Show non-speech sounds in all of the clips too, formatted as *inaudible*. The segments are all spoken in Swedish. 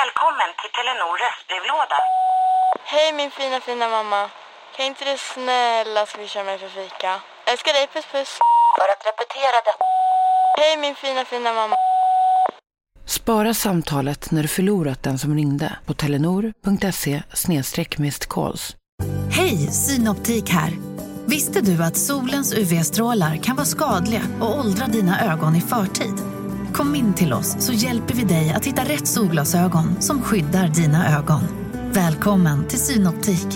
Välkommen till Telenor röstbrevlåda. Hej min fina fina mamma. Kan inte du snälla swisha mig för fika? Älskar dig, puss puss. För att repetera detta. Hej min fina fina mamma. Spara samtalet när du förlorat den som ringde på telenor.se calls. Hej, Synoptik här. Visste du att solens UV-strålar kan vara skadliga och åldra dina ögon i förtid? Kom in till oss så hjälper vi dig att hitta rätt solglasögon som skyddar dina ögon. Välkommen till Synoptik.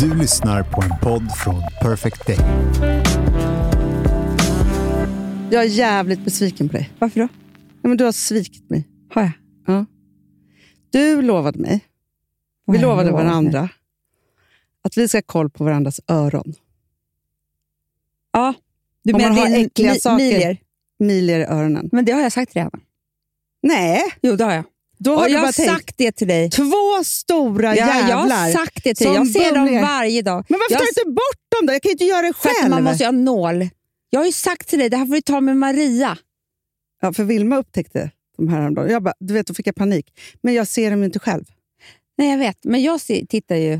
Du lyssnar på en podd från Perfect Day. Jag är jävligt besviken på dig. Varför då? Ja, men du har svikit mig. Har jag? Ja. Du lovade mig, vi lovade varandra, att vi ska ha koll på varandras öron. Ja. Du Om menar man har din äckliga mi- saker. milier? Milier i öronen. Men det har jag sagt till dig, Hanna. Nej, Jo, det har jag. då har Och jag har sagt det till dig. två stora Ja, jag jävlar. har sagt det till dig. Jag ser dem varje dag. Men varför jag, tar du inte bort dem då? Jag kan ju inte göra det För att själv. man måste ju ha nål. Jag har ju sagt till dig, det här får du ta med Maria. Ja, för Vilma upptäckte de här häromdagen. Jag bara, du vet, då fick jag panik. Men jag ser dem ju inte själv. Nej, jag vet. Men jag ser, tittar ju.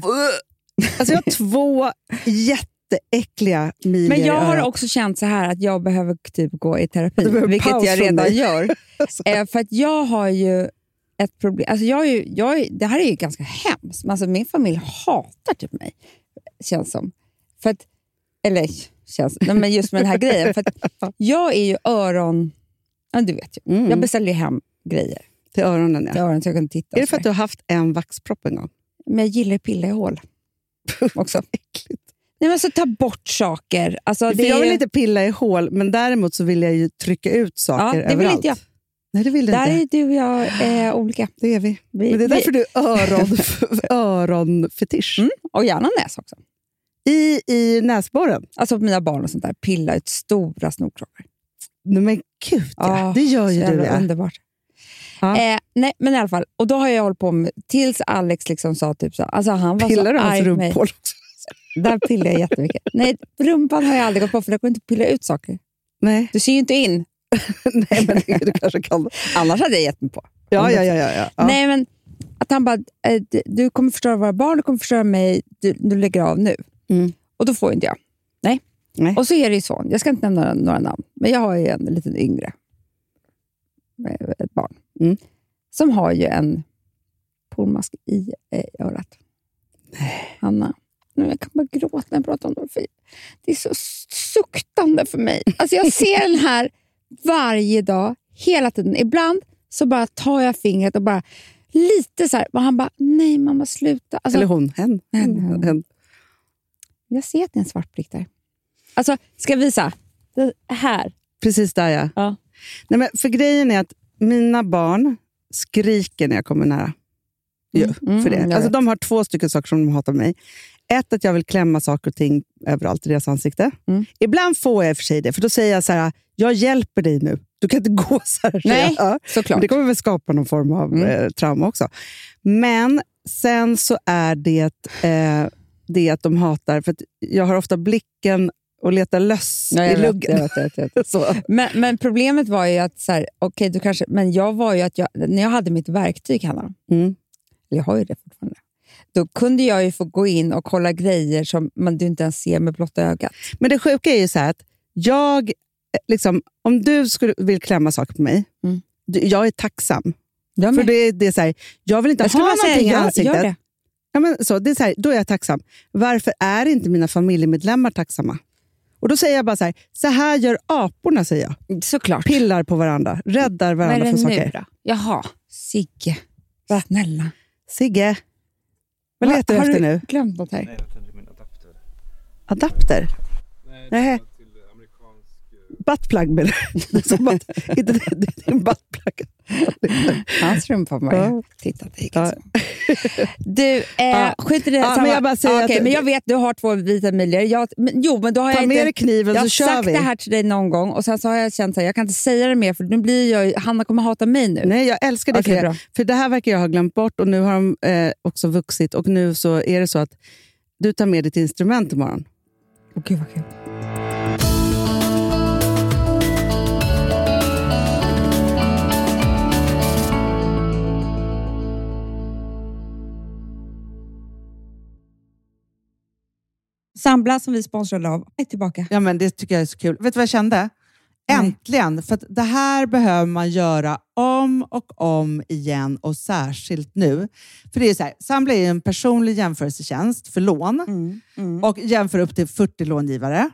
Alltså jag har två jätteäckliga milier Men jag har också känt så här att jag behöver typ gå i terapi, vilket jag redan gör. *laughs* Eh, för att jag har ju ett problem. Alltså jag är ju, jag är, det här är ju ganska hemskt. Alltså min familj hatar typ mig, känns som. För att, eller känns, nej, men just med den här *laughs* grejen. För att jag är ju öron... Ja, du vet ju. Mm. Jag beställer ju hem grejer Till öronen, till ja. öronen så jag kan titta. Är det för att du har haft en vaxpropp en gång? Men jag gillar att pilla i hål *laughs* också. Äckligt. Nej, men så ta bort saker. Alltså, det jag vill inte pilla i hål, men däremot så vill jag ju trycka ut saker Ja, det vill överallt. inte jag. Nej, det vill du Där inte. är du och jag eh, olika. Det är vi. Vi, Men det är vi- därför du är öron, *laughs* öronfetisch. Mm, och gärna näs också. I, I näsborren. Alltså på mina barn och sånt där. Pilla ut stora snorkråkor. Nej, men gud, ja. Ah, det gör ju du. Ja. Underbart. Ja. Eh, nej, men i alla fall. Och då har jag hållit på med, tills Alex liksom sa typ så. Alltså han var Pillar så du hans rumphål också? Där pillar jag jättemycket. Nej, rumpan har jag aldrig gått på för där går inte att pilla ut saker. Nej. Du ser ju inte in. *laughs* Nej, men det, du kanske kan. Annars hade jag gett mig på. Ja, ja, ja. ja, ja. Nej, men att han bara, eh, du- kommer förstöra våra barn, du kommer förstöra mig, du, du lägger av nu. Mm. Och då får inte jag. Nej. Nej. Och så är det ju så, jag ska inte nämna några, några namn, men jag har ju en liten yngre eh, ett barn Mm. som har ju en pormask i eh, örat. Hanna, nu, jag kan bara gråta när jag pratar om det. För det är så suktande för mig. Alltså jag ser den här varje dag, hela tiden. Ibland så bara tar jag fingret och bara lite så här. Och han bara, nej mamma sluta. Alltså, Eller hon. Hen. Hen, hen. hen. Jag ser att det är en svart prick där. Alltså, ska jag visa? Det här. Precis där, ja. Ja. Nej, men för grejen är att mina barn skriker när jag kommer nära. mm, för det. jag Alltså, vet. de har två stycken saker som de hatar mig. Ett, att jag vill klämma saker och ting överallt i deras ansikte. Mm. Ibland får jag i och för sig det, för då säger jag så här, jag hjälper dig nu. Du kan inte *laughs* gå så här. Nej. Ja. såklart. Men det kommer väl skapa någon form av Mm. eh, trauma också. Men sen så är det eh, det att de hatar, för att jag har ofta blicken och letar löss Ja, i luggen. vet, jag, vet, jag vet. *laughs* Så. Men, men problemet var ju att, så här, okej, du kanske, men jag var ju att jag, när jag hade mitt verktyg, Hanna, Mm. eller jag har ju det fortfarande, då kunde jag ju få gå in och kolla grejer som man du inte ens ser med blotta ögat. Men det sjuka är ju så att jag, eh, liksom, om du skulle vill klämma saker på mig, Mm. jag är tacksam. Jag, För det, det är så här, jag vill inte jag ha bara säga, någonting i gör, ansiktet. gör det. Ja, men så, det är så här, då är jag tacksam. Varför är inte mina familjemedlemmar tacksamma? Och Då säger jag bara så här, så här gör aporna, säger jag. Såklart. Pillar på varandra, räddar Vad är varandra det från nu saker. då? Jaha, Sigge. Snälla. Sigge, vad Va- letar du har efter nu? glömt något här? Adapter? Nej. Menar du? Det är som att- *laughs* inte det, det är en buttplug. Hans rumpa Ja. jag tittat i. Du, eh, Ja. skit i det. Ja, men jag bara säger okej, att- men jag vet, du har två vita milier. Jag, men, jo, men då har Ta jag med inte... dig kniven jag så har kör sagt vi. det här till dig någon gång och sen så har jag känt att jag kan inte säga det mer för nu blir jag, Hanna kommer hata mig nu. Nej, jag älskar det. Okej, för, för det här verkar jag ha glömt bort och nu har de eh, också vuxit och nu så är det så att du tar med ditt instrument imorgon. Åh, Gud vad kul. Sambla som vi sponsrade av är tillbaka. Ja, men det tycker jag är så kul. Vet du vad jag kände? Nej. Äntligen! För att det här behöver man göra om och om igen och särskilt nu. För det är så här, Sambla är en personlig jämförelsetjänst för lån Mm, mm. och jämför upp till 40 långivare.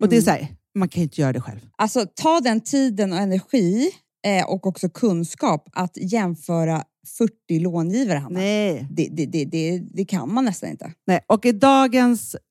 Och det är så här, man kan ju inte göra det själv. Alltså ta den tiden och energi eh, och också kunskap att jämföra 40 långivare, Hanna. Nej. Det, det, det, det, det kan man nästan inte. Nej. Och i dagens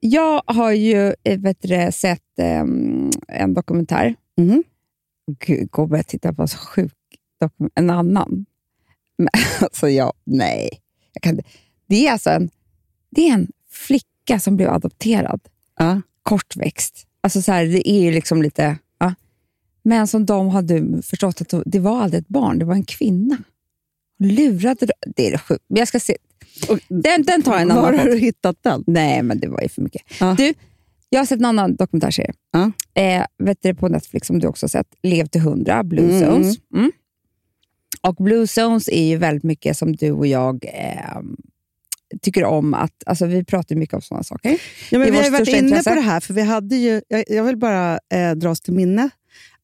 Jag har ju eh, vet du, sett ehm, en dokumentär. Mhm. Gud, gå och titta på en så sjuk dokumentär. En annan. Men, *laughs* alltså, jag, nej. Jag kan, det är alltså en, det är en flicka som blev adopterad. Ja. Kortväxt. Alltså så här, det är ju liksom lite... Ja. Men som de hade förstått att det var aldrig ett barn, det var en kvinna. Lurade de- Det är sjukt. Jag ska se. Den, den tar jag en Var annan har podd. du hittat den? Nej, men det var ju för mycket. Ja. Du, jag har sett en annan dokumentärserie. Ja. Eh, vet du, på Netflix som du också har sett. Lev till hundra, Blue Mm. Zones. Mm. Och Blue Zones är ju väldigt mycket som du och jag eh, tycker om. att alltså, Vi pratar mycket om sådana saker. Ja, men vi har varit inne intresse. på det här, för vi hade ju, jag, jag vill bara eh, dra oss till minne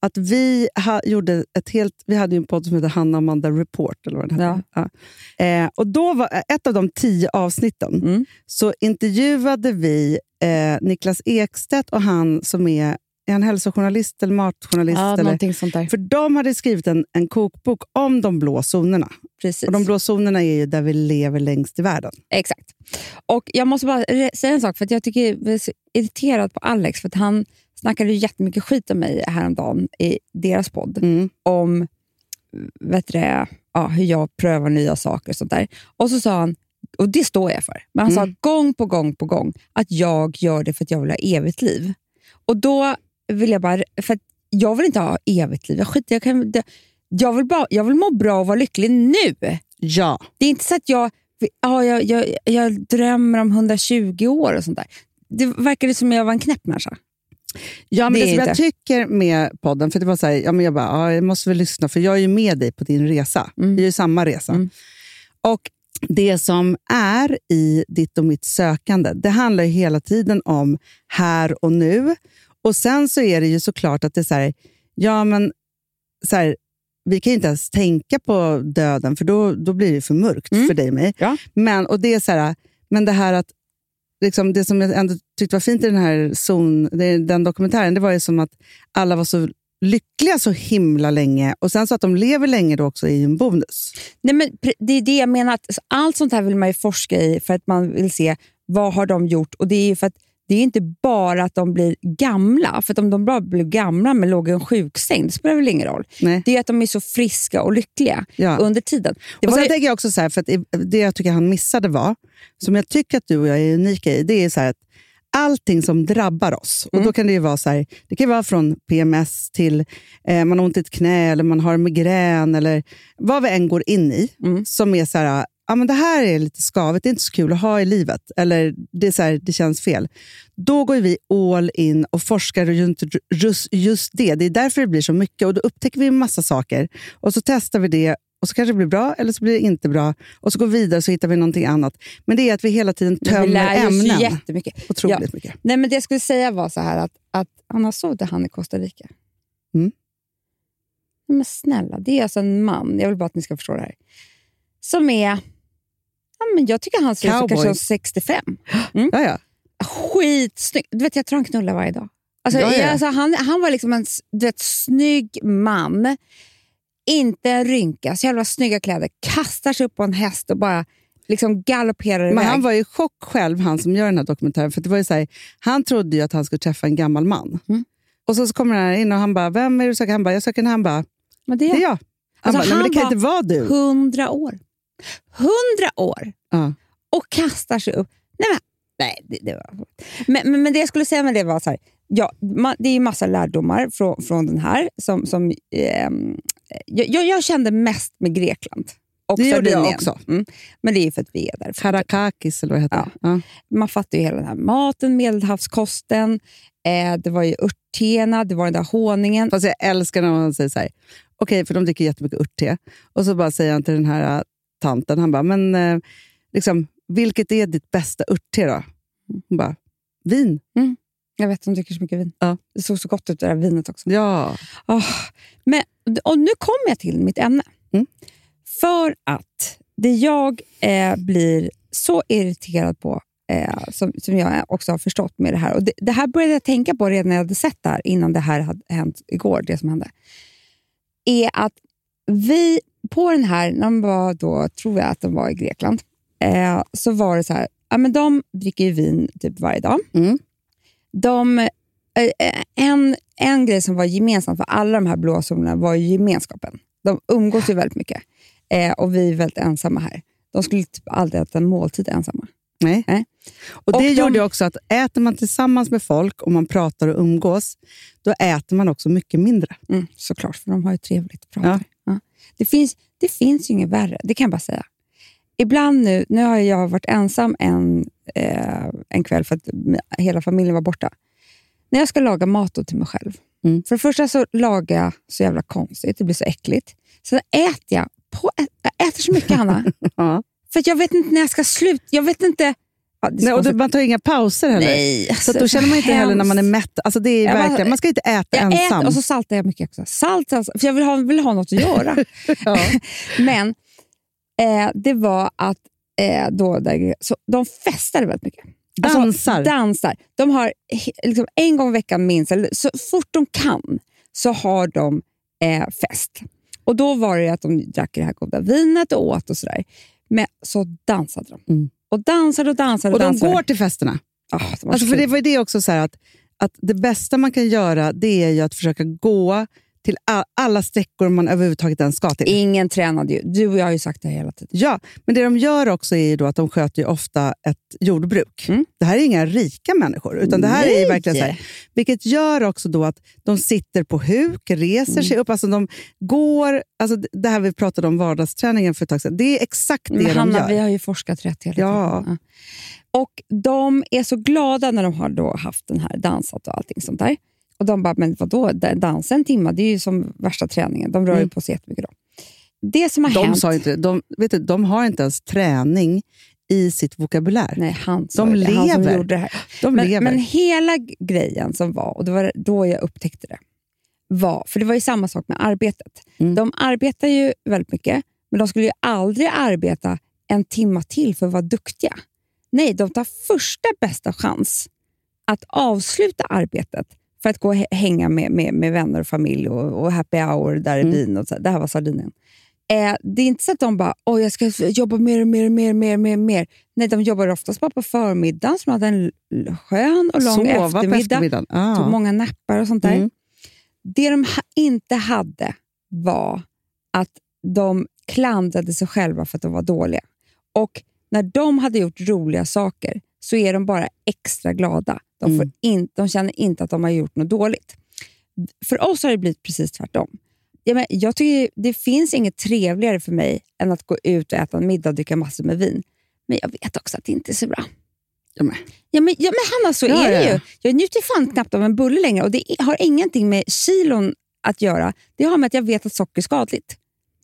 att vi ha, gjorde ett helt, vi hade ju en podd som heter Hanna Amanda Report. Eller vad den hette. Ja. Eh, och då var ett av de tio avsnitten Mm. så intervjuade vi eh, Niklas Ekstedt och han som är, är han hälsojournalist eller matjournalist. Ja, eller? någonting sånt där. För de hade skrivit en, en kokbok om de blå zonerna. Precis. Och de blå zonerna är ju där vi lever längst i världen. Exakt. Och Jag måste bara säga en sak, för jag tycker jag är så irriterad på Alex, för att han snackade ju jättemycket skit om mig häromdagen i deras podd, Mm. om vet du, det, ja, hur jag prövar nya saker och sånt där. Och så sa han, och det står jag för, men han Mm. sa gång på gång på gång att jag gör det för att jag vill ha evigt liv. Och då vill jag bara, för att jag vill inte ha evigt liv. Jag, skiter, jag, kan, jag, vill bara, jag vill må bra och vara lycklig nu. Ja. Det är inte så att jag, ja, jag, jag, jag drömmer om 120 år och sånt där. Det verkar som jag var en knäpp människa. Ja, men Det det, som jag inte. tycker med podden, för det var så här, ja, men jag bara, ja, jag måste väl lyssna, för jag är ju med dig på din resa. Mm. Vi är ju samma resa. Mm. Och det som är i ditt och mitt sökande, det handlar ju hela tiden om här och nu. Och sen så är det ju såklart att det är så här, ja men så här, vi kan ju inte ens tänka på döden, för då, då blir det för mörkt Mm. för dig och mig. Ja. Men, och det är så här, men det här att liksom, det som jag ändå tyckte var fint i den här zon, den dokumentären, det var ju som att alla var så lyckliga så himla länge och sen så att de lever länge då också är ju en bonus. Nej, men det är det jag menar. Att allt sånt här vill man ju forska i för att man vill se vad har de gjort. Och Det är ju för att det är inte bara att de blir gamla. För att om de bara blir gamla men låg i en sjuksäng, det spelar väl ingen roll. Nej. Det är att de är så friska och lyckliga Ja. under tiden. Det och sen ju, tänker jag också så här, för det jag tycker han missade var, som jag tycker att du och jag är unika i, det är så att allting som drabbar oss, och då kan det ju vara så här, det kan vara från PMS till eh, man har ont i ett knä eller man har migrän eller vad vi än går in i, som är så här, ja, men det här är lite skavigt, det är inte så kul att ha i livet, eller det, är så här, det känns fel. Då går vi all in och forskar runt just, just det. Det är därför det blir så mycket och då upptäcker vi en massa saker och så testar vi det och så kanske det blir bra eller så blir det inte bra. Och så går vi vidare så hittar vi någonting annat. Men det är att vi hela tiden vi tömmer lär ju oss ämnen. jättemycket. Otroligt Ja. mycket. Nej, men det jag skulle säga var så här att, att Anna såg det han i Costa Rica. Mm. Men snälla, det är alltså en man, jag vill bara att ni ska förstå det här, som är, ja, men jag tycker han ser ut som Cowboy. kanske 65. Ja, ja. Skitsnygg. Du vet, jag tror han knullar varje dag. Alltså, Ja, ja. jag- Alltså, han, han var liksom en du vet, snygg man, inte en rynka, så jävla snygga kläder, kastar sig upp på en häst och bara liksom galopperar Men iväg. han var i chock själv, han som gör den här dokumentären. För det var ju så här, han trodde ju att han skulle träffa en gammal man. Mm. Och så, så kommer han in och han bara, vem är du söker? Han bara, jag söker en. Han bara, men det det är är jag. Han Alltså, bara, nej, men han det kan var- inte vara du. hundra år. Hundra år! Ja. och kastar sig upp. Nej, men, nej det, det var... men, men, men det jag skulle säga med det var så här, ja, ma, det är ju massa lärdomar från, från den här. Som, som, ehm, jag, jag- kände mest med Grekland. Och Det gjorde jag också. Mm. Men det är ju för att vi är där. Karakakis eller vad heter Ja. det? Ja. Man fattar ju hela den här maten, medelhavskosten, eh, det var ju örtena, det var den där honungen. Fast jag älskar när man säger så här, okej, för de dricker jättemycket örtte. Och så bara säger han till den här tanten, han bara, men eh, liksom, vilket är ditt bästa örtte då? Hon bara, vin. Jag vet, de dricker så mycket vin. Ja. Det såg så gott ut det där vinet också. Ja. Ah, men, och nu kommer jag till mitt ämne. Mm. För att det jag eh, blir så irriterad på, eh, som, som jag också har förstått med det här, och det, det här började jag tänka på redan när jag hade sett det här, innan det här hade hänt igår, det som hände, är att vi på den här, när de var då, tror jag att de var i Grekland, eh, så var det så här, ja, men de dricker ju vin typ varje dag. Mm. De, eh, eh, en, en grej som var gemensam för alla de här blåsolerna var ju gemenskapen. De umgås ju väldigt mycket eh, och vi är väldigt ensamma här. De skulle typ aldrig äta en måltid ensamma. Nej. Nej. Och det Och de- gjorde också att äter man tillsammans med folk och man pratar och umgås, då äter man också mycket mindre. Mm, såklart, för de har ju trevligt att prata. Ja. Det, finns, det finns ju inget värre, det kan jag bara säga. Ibland nu, nu har jag varit ensam en, eh, en kväll för att hela familjen var borta. När jag ska laga mat till mig själv. Mm. För det första så lagar jag så jävla konstigt, det blir så äckligt. Sen äter jag, på, jag äter så mycket Hanna, *laughs* Ja. för jag vet inte när jag ska sluta. Jag vet inte... Ja, så Nej, och då, man tar inga pauser heller. Nej, Så alltså, att då känner man inte heller när man är mätt. Alltså det är Jag bara- verkligen, man ska inte äta ensam. äter och så saltar jag mycket också. Salt, salt, för jag vill ha, vill ha något att göra. *laughs* *laughs* Men eh, det var att eh, då, där, så de festade väldigt mycket. Alltså, Dansar. dansar. De har liksom, en gång i veckan minst, eller så fort de kan, så har de eh, fest. Och Då var det att de drack det här goda vinet och åt och sådär. Men så dansade de. Mm. Och dansade och dansade. och de dansade. går till festerna. Ah, de Alltså så för det var ju det också så att, att det bästa man kan göra det är ju att försöka gå till alla sträckor man överhuvudtaget ens ska till. Ingen tränade ju. Du och jag har ju sagt det hela tiden. Ja, men det de gör också är ju att de sköter ju ofta ett jordbruk. Mm. Det här är inga rika människor, utan det här är Nej. verkligen så här, vilket gör också då att de sitter på huk, reser Mm. sig upp, alltså de går, alltså det här vi pratade om vardagsträningen för ett tag sedan, det är exakt det Men de Hanna, gör. vi har ju forskat rätt hela Ja. tiden. Och De är så glada när de har då haft den här dansat och allting sånt där. Och De bara, men vadå, Da- dansa en timme, det är ju som värsta träningen. De rör ju Mm. på sig jättemycket då. Det som har De, hänt... sa inte, de, vet du, de har inte ens träning i sitt vokabulär. Nej, han De det. Han som lever. gjorde det här. De Men, lever. men hela grejen som var, och det var då jag upptäckte det, var, för det var ju samma sak med arbetet. Mm. De arbetar ju väldigt mycket, men de skulle ju aldrig arbeta en timma till för att vara duktiga. Nej, de tar första bästa chans att avsluta arbetet för att gå och hä- hänga med, med, med vänner och familj och, och happy hour där i Mm. byn. Och så. Det här var Sardinien. Eh, det är inte så att de bara, åh jag ska jobba mer och mer och mer, mer, mer, mer. Nej, de jobbar oftast bara på förmiddagen, som hade en skön och lång Sova på eftermiddag. eftermiddagen. Ah. Tog många nappar och sånt där. Mm. Det de ha, inte hade var att de klandrade sig själva för att de var dåliga. Och när de hade gjort roliga saker så är de bara extra glada. De, får Mm. in, de känner inte att de har gjort något dåligt. För oss har det blivit precis tvärtom. Ja, men jag tycker det finns inget trevligare för mig än att gå ut och äta en middag och dricka massor med vin. Men jag vet också att det inte är så bra. Ja, men. Ja, men, ja, men Hanna, så Ja, är det ju. Jag njuter fan knappt av en bulle längre och det har ingenting med kilon att göra. Det har med att jag vet att socker är skadligt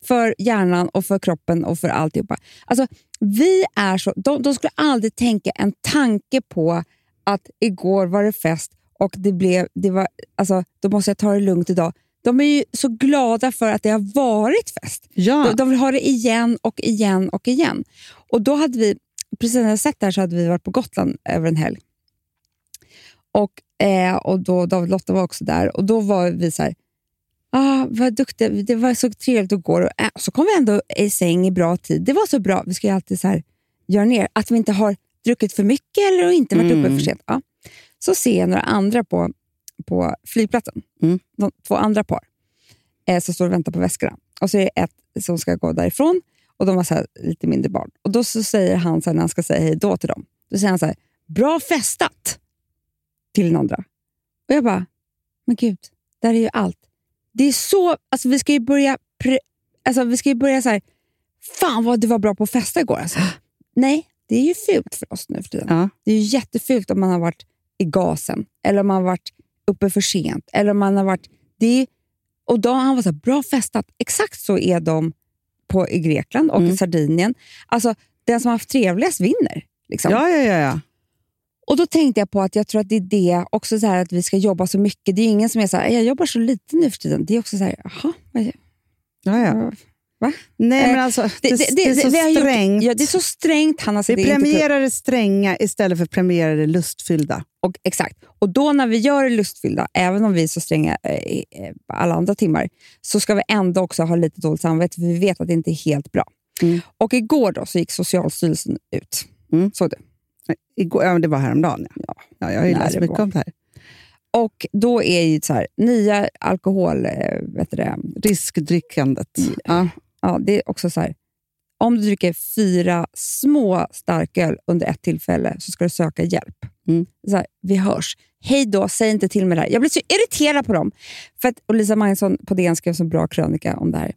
för hjärnan och för kroppen och för alltihopa. Alltså, vi är så, de, de skulle aldrig tänka en tanke på att igår var det fest och det blev, det var, alltså, då måste jag ta det lugnt idag. De är ju så glada för att det har varit fest. Ja. De, de vill ha det igen och igen och igen. Och då hade vi, precis när jag sett det här så hade vi varit på Gotland över en helg. Och, eh, och då David Lotta var också där och då var vi så här, ah, vad duktiga, det var så trevligt att gå. Och, äh, så kom vi ändå i säng i bra tid. Det var så bra. Vi ska ju alltid så här, göra ner, att vi inte har druckit för mycket eller inte varit Mm. uppe för sent. Ja. Så ser jag några andra på, på flygplatsen, Mm. De, två andra par eh, som står och väntar på väskorna. Och så är det ett som ska gå därifrån och de har så här, lite mindre barn. Och Då så säger han så här, när han ska säga hej då till dem, då säger han så här, bra festat till den andra. Och jag bara, men gud, där är ju allt. Det är så, alltså vi ska ju börja, pre, alltså vi ska ju börja så här, fan vad du var bra på att festa igår. Alltså. *gasps* Nej, det är ju fult för oss nu för tiden. Ja. Det är ju jättefult om man har varit i gasen, eller om man har varit uppe för sent. Eller om man har varit, det är, och då han var så här, bra festat. Exakt så är de på, i Grekland och Mm. i Sardinien. Alltså, den som har haft trevligast vinner. Liksom. Ja, ja, ja, ja. Och Då tänkte jag på att jag tror att det är det, också så att vi ska jobba så mycket. Det är ingen som är så här, jag jobbar så lite nu för tiden. Det är också så här, jaha, ja, ja. Va? Nej, Eh, men alltså, det, det, är så har gjort- strängt. ja, det är så strängt, Hanna. Så vi det premierar det stränga istället för premierar det lustfyllda. Och, exakt. Och då när vi gör det lustfyllda, även om vi är så stränga eh, eh, alla andra timmar, så ska vi ändå också ha lite dåligt samvete, för vi vet att det inte är helt bra. Mm. Och igår då så gick Socialstyrelsen ut. Mm. Såg du? Igår, ja, det var häromdagen. Ja. Ja, jag har ju läst mycket om det här. Och då är ju så här, nya alkohol... Eh, vet det, Riskdrickandet. Ja. ja, det är också så här, om du dricker fyra små starköl under ett tillfälle så ska du söka hjälp. Mm. Så här, vi hörs. Hej då, säg inte till mig det här. Jag blir så irriterad på dem. För att, och Lisa Magnusson på DN skrev så bra krönika om det här.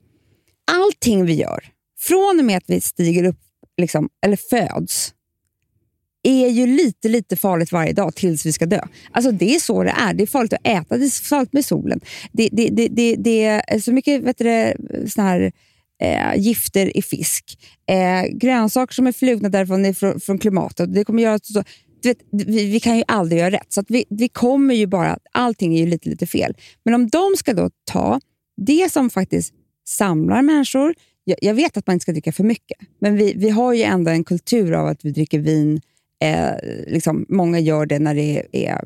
Allting vi gör, från och med att vi stiger upp liksom, eller föds, är ju lite, lite farligt varje dag tills vi ska dö. Alltså Det är så det är. Det är farligt att äta, det är farligt med solen. Det, det, det, det, det är så mycket vet du, såna här, eh, gifter i fisk. Eh, grönsaker som är flugna därifrån är från, från klimatet. Det kommer göra så, du vet, vi, vi kan ju aldrig göra rätt. Så att vi, vi kommer ju bara, allting är ju lite, lite fel. Men om de ska då ta det som faktiskt samlar människor. Jag, jag vet att man inte ska dricka för mycket, men vi, vi har ju ändå en kultur av att vi dricker vin Eh, liksom, många gör det när det är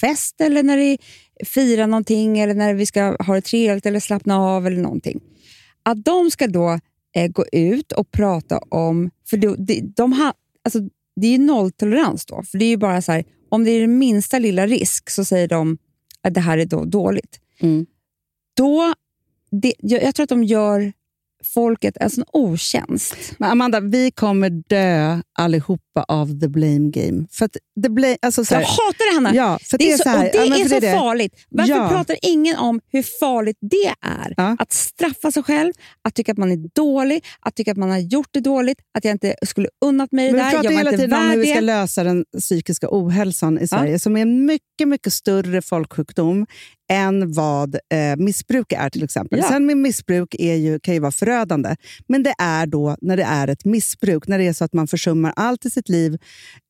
fest eller när det firar någonting eller när vi ska ha det trevligt eller slappna av eller någonting. Att de ska då eh, gå ut och prata om... För de, de, de har, alltså, det är ju nolltolerans då. För det är bara så här, om det är den minsta lilla risk så säger de att det här är då dåligt. Mm. Då, det, jag, jag tror att de gör folket en sån otjänst. Men Amanda, vi kommer dö allihopa av the blame game. För att the blame, alltså så Jag här, hatar det, Hanna. Ja, för Det är, så, så här, och det ja, är så det. farligt. Varför Ja. pratar ingen om hur farligt det är? Ja. Att straffa sig själv, att tycka att man är dålig, att tycka att man har gjort det dåligt, att jag inte skulle unnat mig det Men vi där. pratar Jag hela tiden om hur vi ska det. lösa den psykiska ohälsan i Sverige, som är en mycket, mycket större folksjukdom än vad eh, missbruk är till exempel. Ja. Sen med missbruk är ju, kan ju vara förödande, men det är då när det är ett missbruk, när det är så att man försummar allt i sitt liv.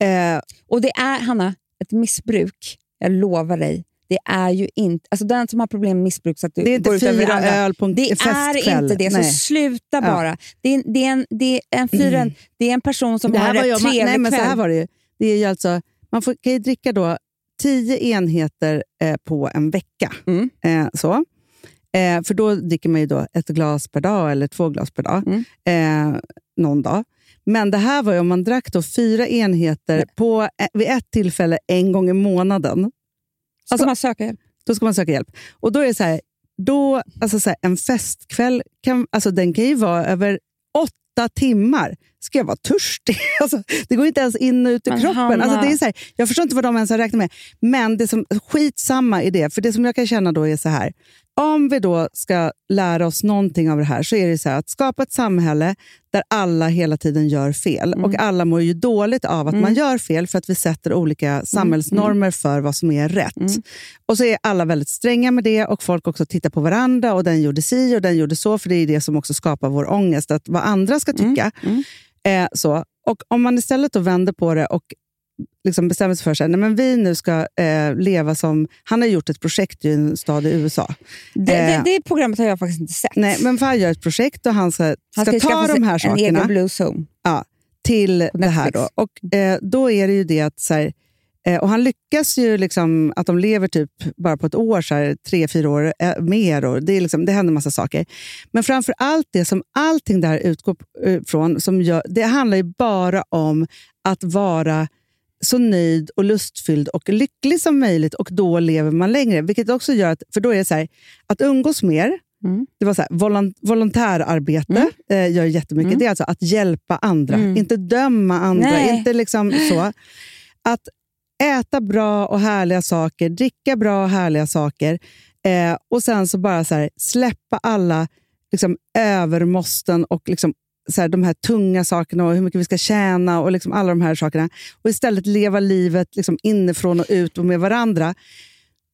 Eh, Och det är, Hanna, ett missbruk. Jag lovar dig. Det är ju inte... Alltså den som har problem med missbruk så att du det är inte fyra öl på en Det är inte det, så Nej. sluta Ja. bara. Det är, det, är en, det, är en det är en person som Det har en trevlig nej, men så kväll. här var det ju. Det är ju alltså, man får, kan ju dricka då tio enheter eh, på en vecka. Mm. Eh, så. Eh, för då dricker man ju då ett glas per dag eller två glas per dag. Mm. Eh, någon dag. Men det här var ju om man drack då fyra enheter på, eh, vid ett tillfälle en gång i månaden. Ska Alltså- man söka hjälp? Då ska man söka hjälp. Och då är det så här, då, alltså så här, en festkväll kan, alltså den kan ju vara över åtta timmar. Ska jag vara törstig? *laughs* Alltså, det går inte ens in och ut i Men kroppen. Hanna- Alltså, det är så här, jag förstår inte vad de ens har räknat med. Men det som, skitsamma i det. För det som jag kan känna då är så här. Om vi då ska lära oss någonting av det här så är det så här att skapa ett samhälle där alla hela tiden gör fel. Mm. Och alla mår ju dåligt av att man gör fel för att vi sätter olika samhällsnormer för vad som är rätt. Mm. Och så är alla väldigt stränga med det och folk också tittar på varandra och den gjorde si och den gjorde så, för det är det som också skapar vår ångest, att vad andra ska tycka. Mm. Eh, så. Och Om man istället då vänder på det och liksom bestämmer sig för sig, nej men vi nu ska eh, leva som... Han har gjort ett projekt i en stad i USA. Det, det, Eh. det programmet har jag faktiskt inte sett. Nej, men han gör ett projekt och han ska, Han ska, ta skaffa sig de här en sakerna egen Blue Zone. ja, till det här. Då. Och, eh, då är det ju det att... Så här, eh, och han lyckas ju liksom att de lever typ bara på ett år, så här, tre, fyra år eh, mer. Och det, är liksom, det händer massa saker. Men framför allt det som allting där utgår från, som gör, det handlar ju bara om att vara så nöjd och lustfylld och lycklig som möjligt och då lever man längre. Vilket också gör att, för då är det så här, att umgås mer, Mm. det var så här, volon, volontärarbete eh, gör jättemycket. Mm. Det är alltså att hjälpa andra, Mm. inte döma andra. Nej. Inte liksom så. Att äta bra och härliga saker, dricka bra och härliga saker eh, och sen så bara så här, släppa alla liksom, övermåsten och liksom, så här, de här tunga sakerna och hur mycket vi ska tjäna och liksom alla de här sakerna. Och istället leva livet liksom, inifrån och ut och med varandra.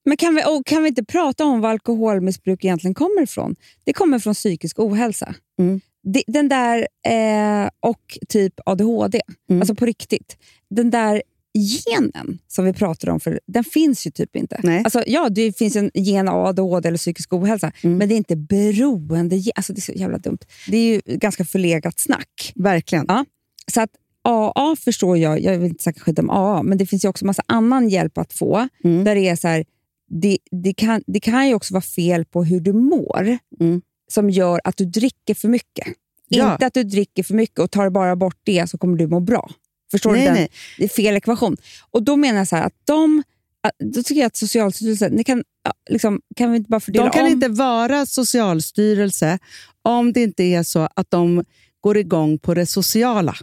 Men kan vi, kan vi inte prata om var alkoholmissbruk egentligen kommer ifrån? Det kommer från psykisk ohälsa. Mm. Den där, eh, och typ ADHD, Mm. alltså på riktigt. Den där genen som vi pratar om, för den finns ju typ inte. Nej. Alltså, ja, det finns en gen av ADHD eller psykisk ohälsa, Mm. men det är inte beroende. Alltså, det är så jävla dumt. Det är ju ganska förlegat snack. Verkligen. Ja. Så att AA förstår jag, jag vill inte snacka skit om AA, men det finns ju också massa annan hjälp att få. Mm. Där det är så här, det, det, kan, det kan ju också vara fel på hur du mår Mm. som gör att du dricker för mycket. Ja. Inte att du dricker för mycket och tar bara bort det så kommer du må bra. Förstår Nej, du? Den? nej. Det är fel ekvation. Och Då menar jag så här att de, att- då tycker jag att Socialstyrelsen, ni kan, ja, liksom, kan vi inte bara fördela De kan om? inte vara Socialstyrelse om det inte är så att de går igång på det sociala.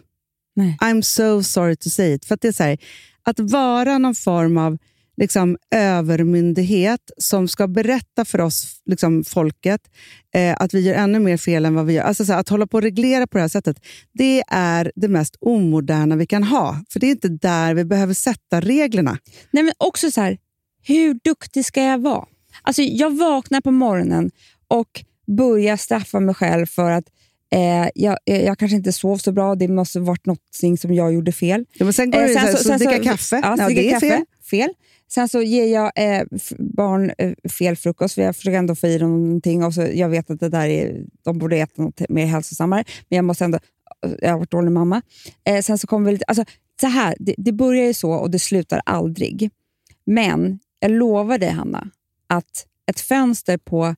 Nej. I'm so sorry to say it. För att det är så här, att vara någon form av liksom, övermyndighet som ska berätta för oss, liksom, folket, eh, att vi gör ännu mer fel än vad vi gör. Alltså, så här, att hålla på och reglera på det här sättet, det är det mest omoderna vi kan ha. För det är inte där vi behöver sätta reglerna. Nej, men också så här, hur duktig ska jag vara? Alltså, jag vaknar på morgonen och börjar straffa mig själv för att eh, jag, eh, jag kanske inte sov så bra. Det måste ha varit något som jag gjorde fel. Ja, men sen går Eh, det så, så- så, sen dricka så- kaffe. Ja, Ja, det är kaffe. fel. fel. Sen så ger jag eh, barn eh, fel frukost, för jag försöker ändå få i dem någonting. Och så, jag vet att det där är, de borde äta något mer hälsosammare, men jag måste ändå... Jag har varit dålig mamma. Eh, sen så kommer vi lite, alltså, så här, det, det börjar ju så och det slutar aldrig. Men jag lovar dig, Hanna, att ett fönster på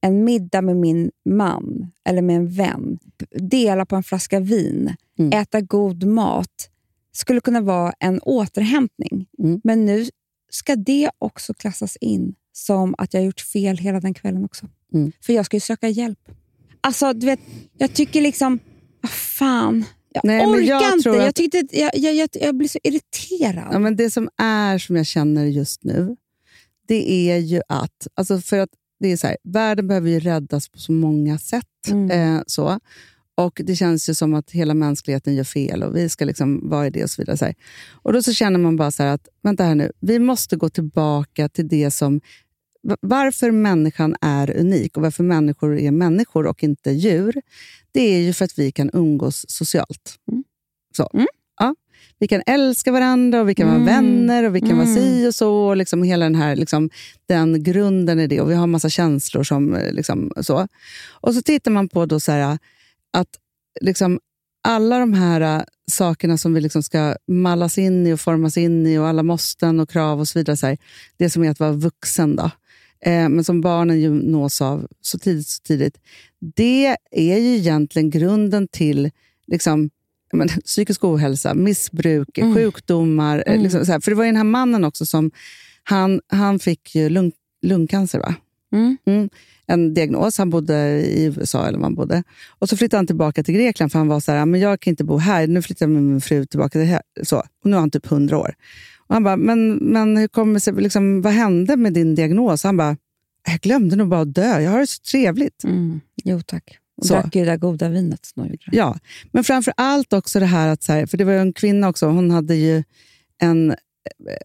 en middag med min man eller med en vän, dela på en flaska vin, Mm. äta god mat, skulle kunna vara en återhämtning. Mm. Men nu ska det också klassas in som att jag har gjort fel hela den kvällen också. Mm. För jag ska ju söka hjälp. Alltså, du vet, jag tycker liksom, vad fan, jag Nej, orkar jag inte. Jag, att- tyckte, jag, jag, jag, jag blir så irriterad. Ja, men det som är som jag känner just nu, det är ju att, alltså för att det är så här, världen behöver ju räddas på så många sätt. Mm. Eh, så. Och Det känns ju som att hela mänskligheten gör fel och vi ska liksom vara i det och så vidare. Så. Och Då så känner man bara så här att, vänta här nu, vi måste gå tillbaka till det som va- varför människan är unik och varför människor är människor och inte djur, det är ju för att vi kan umgås socialt. Mm. Så. Mm. Ja. Vi kan älska varandra och vi kan Mm. vara vänner och vi kan vara Mm. si och så. Och liksom hela den här liksom, den grunden är det. Och vi har massa känslor. som eh, liksom, så. Och så tittar man på då så här, att liksom, alla de här äh, sakerna som vi liksom ska mallas in i och formas in i och alla måsten och krav och så vidare. Så här, det som är att vara vuxen, då, eh, men som barnen ju nås av så tidigt, så tidigt. Det är ju egentligen grunden till liksom, menar, *laughs* psykisk ohälsa, missbruk, Mm. sjukdomar. eh, Liksom, så här. För det var ju den här mannen också som han, han fick ju lung, lungcancer. Va? Mm. En diagnos. Han bodde i USA, eller var han bodde. Och så flyttade han tillbaka till Grekland, för han var så här, men jag kan inte bo här. Nu flyttar jag med min fru tillbaka till här. Så. Och nu är han typ 100 år. Och han bara, men, men hur kommer det sig, liksom, vad hände med din diagnos? Han bara, jag glömde nog bara att dö. Jag har det så trevligt. Mm. Jo tack. Och Så. drack ju det där goda vinet. Ja, men framför allt också det här att, så här, för det var ju en kvinna också, hon hade ju en,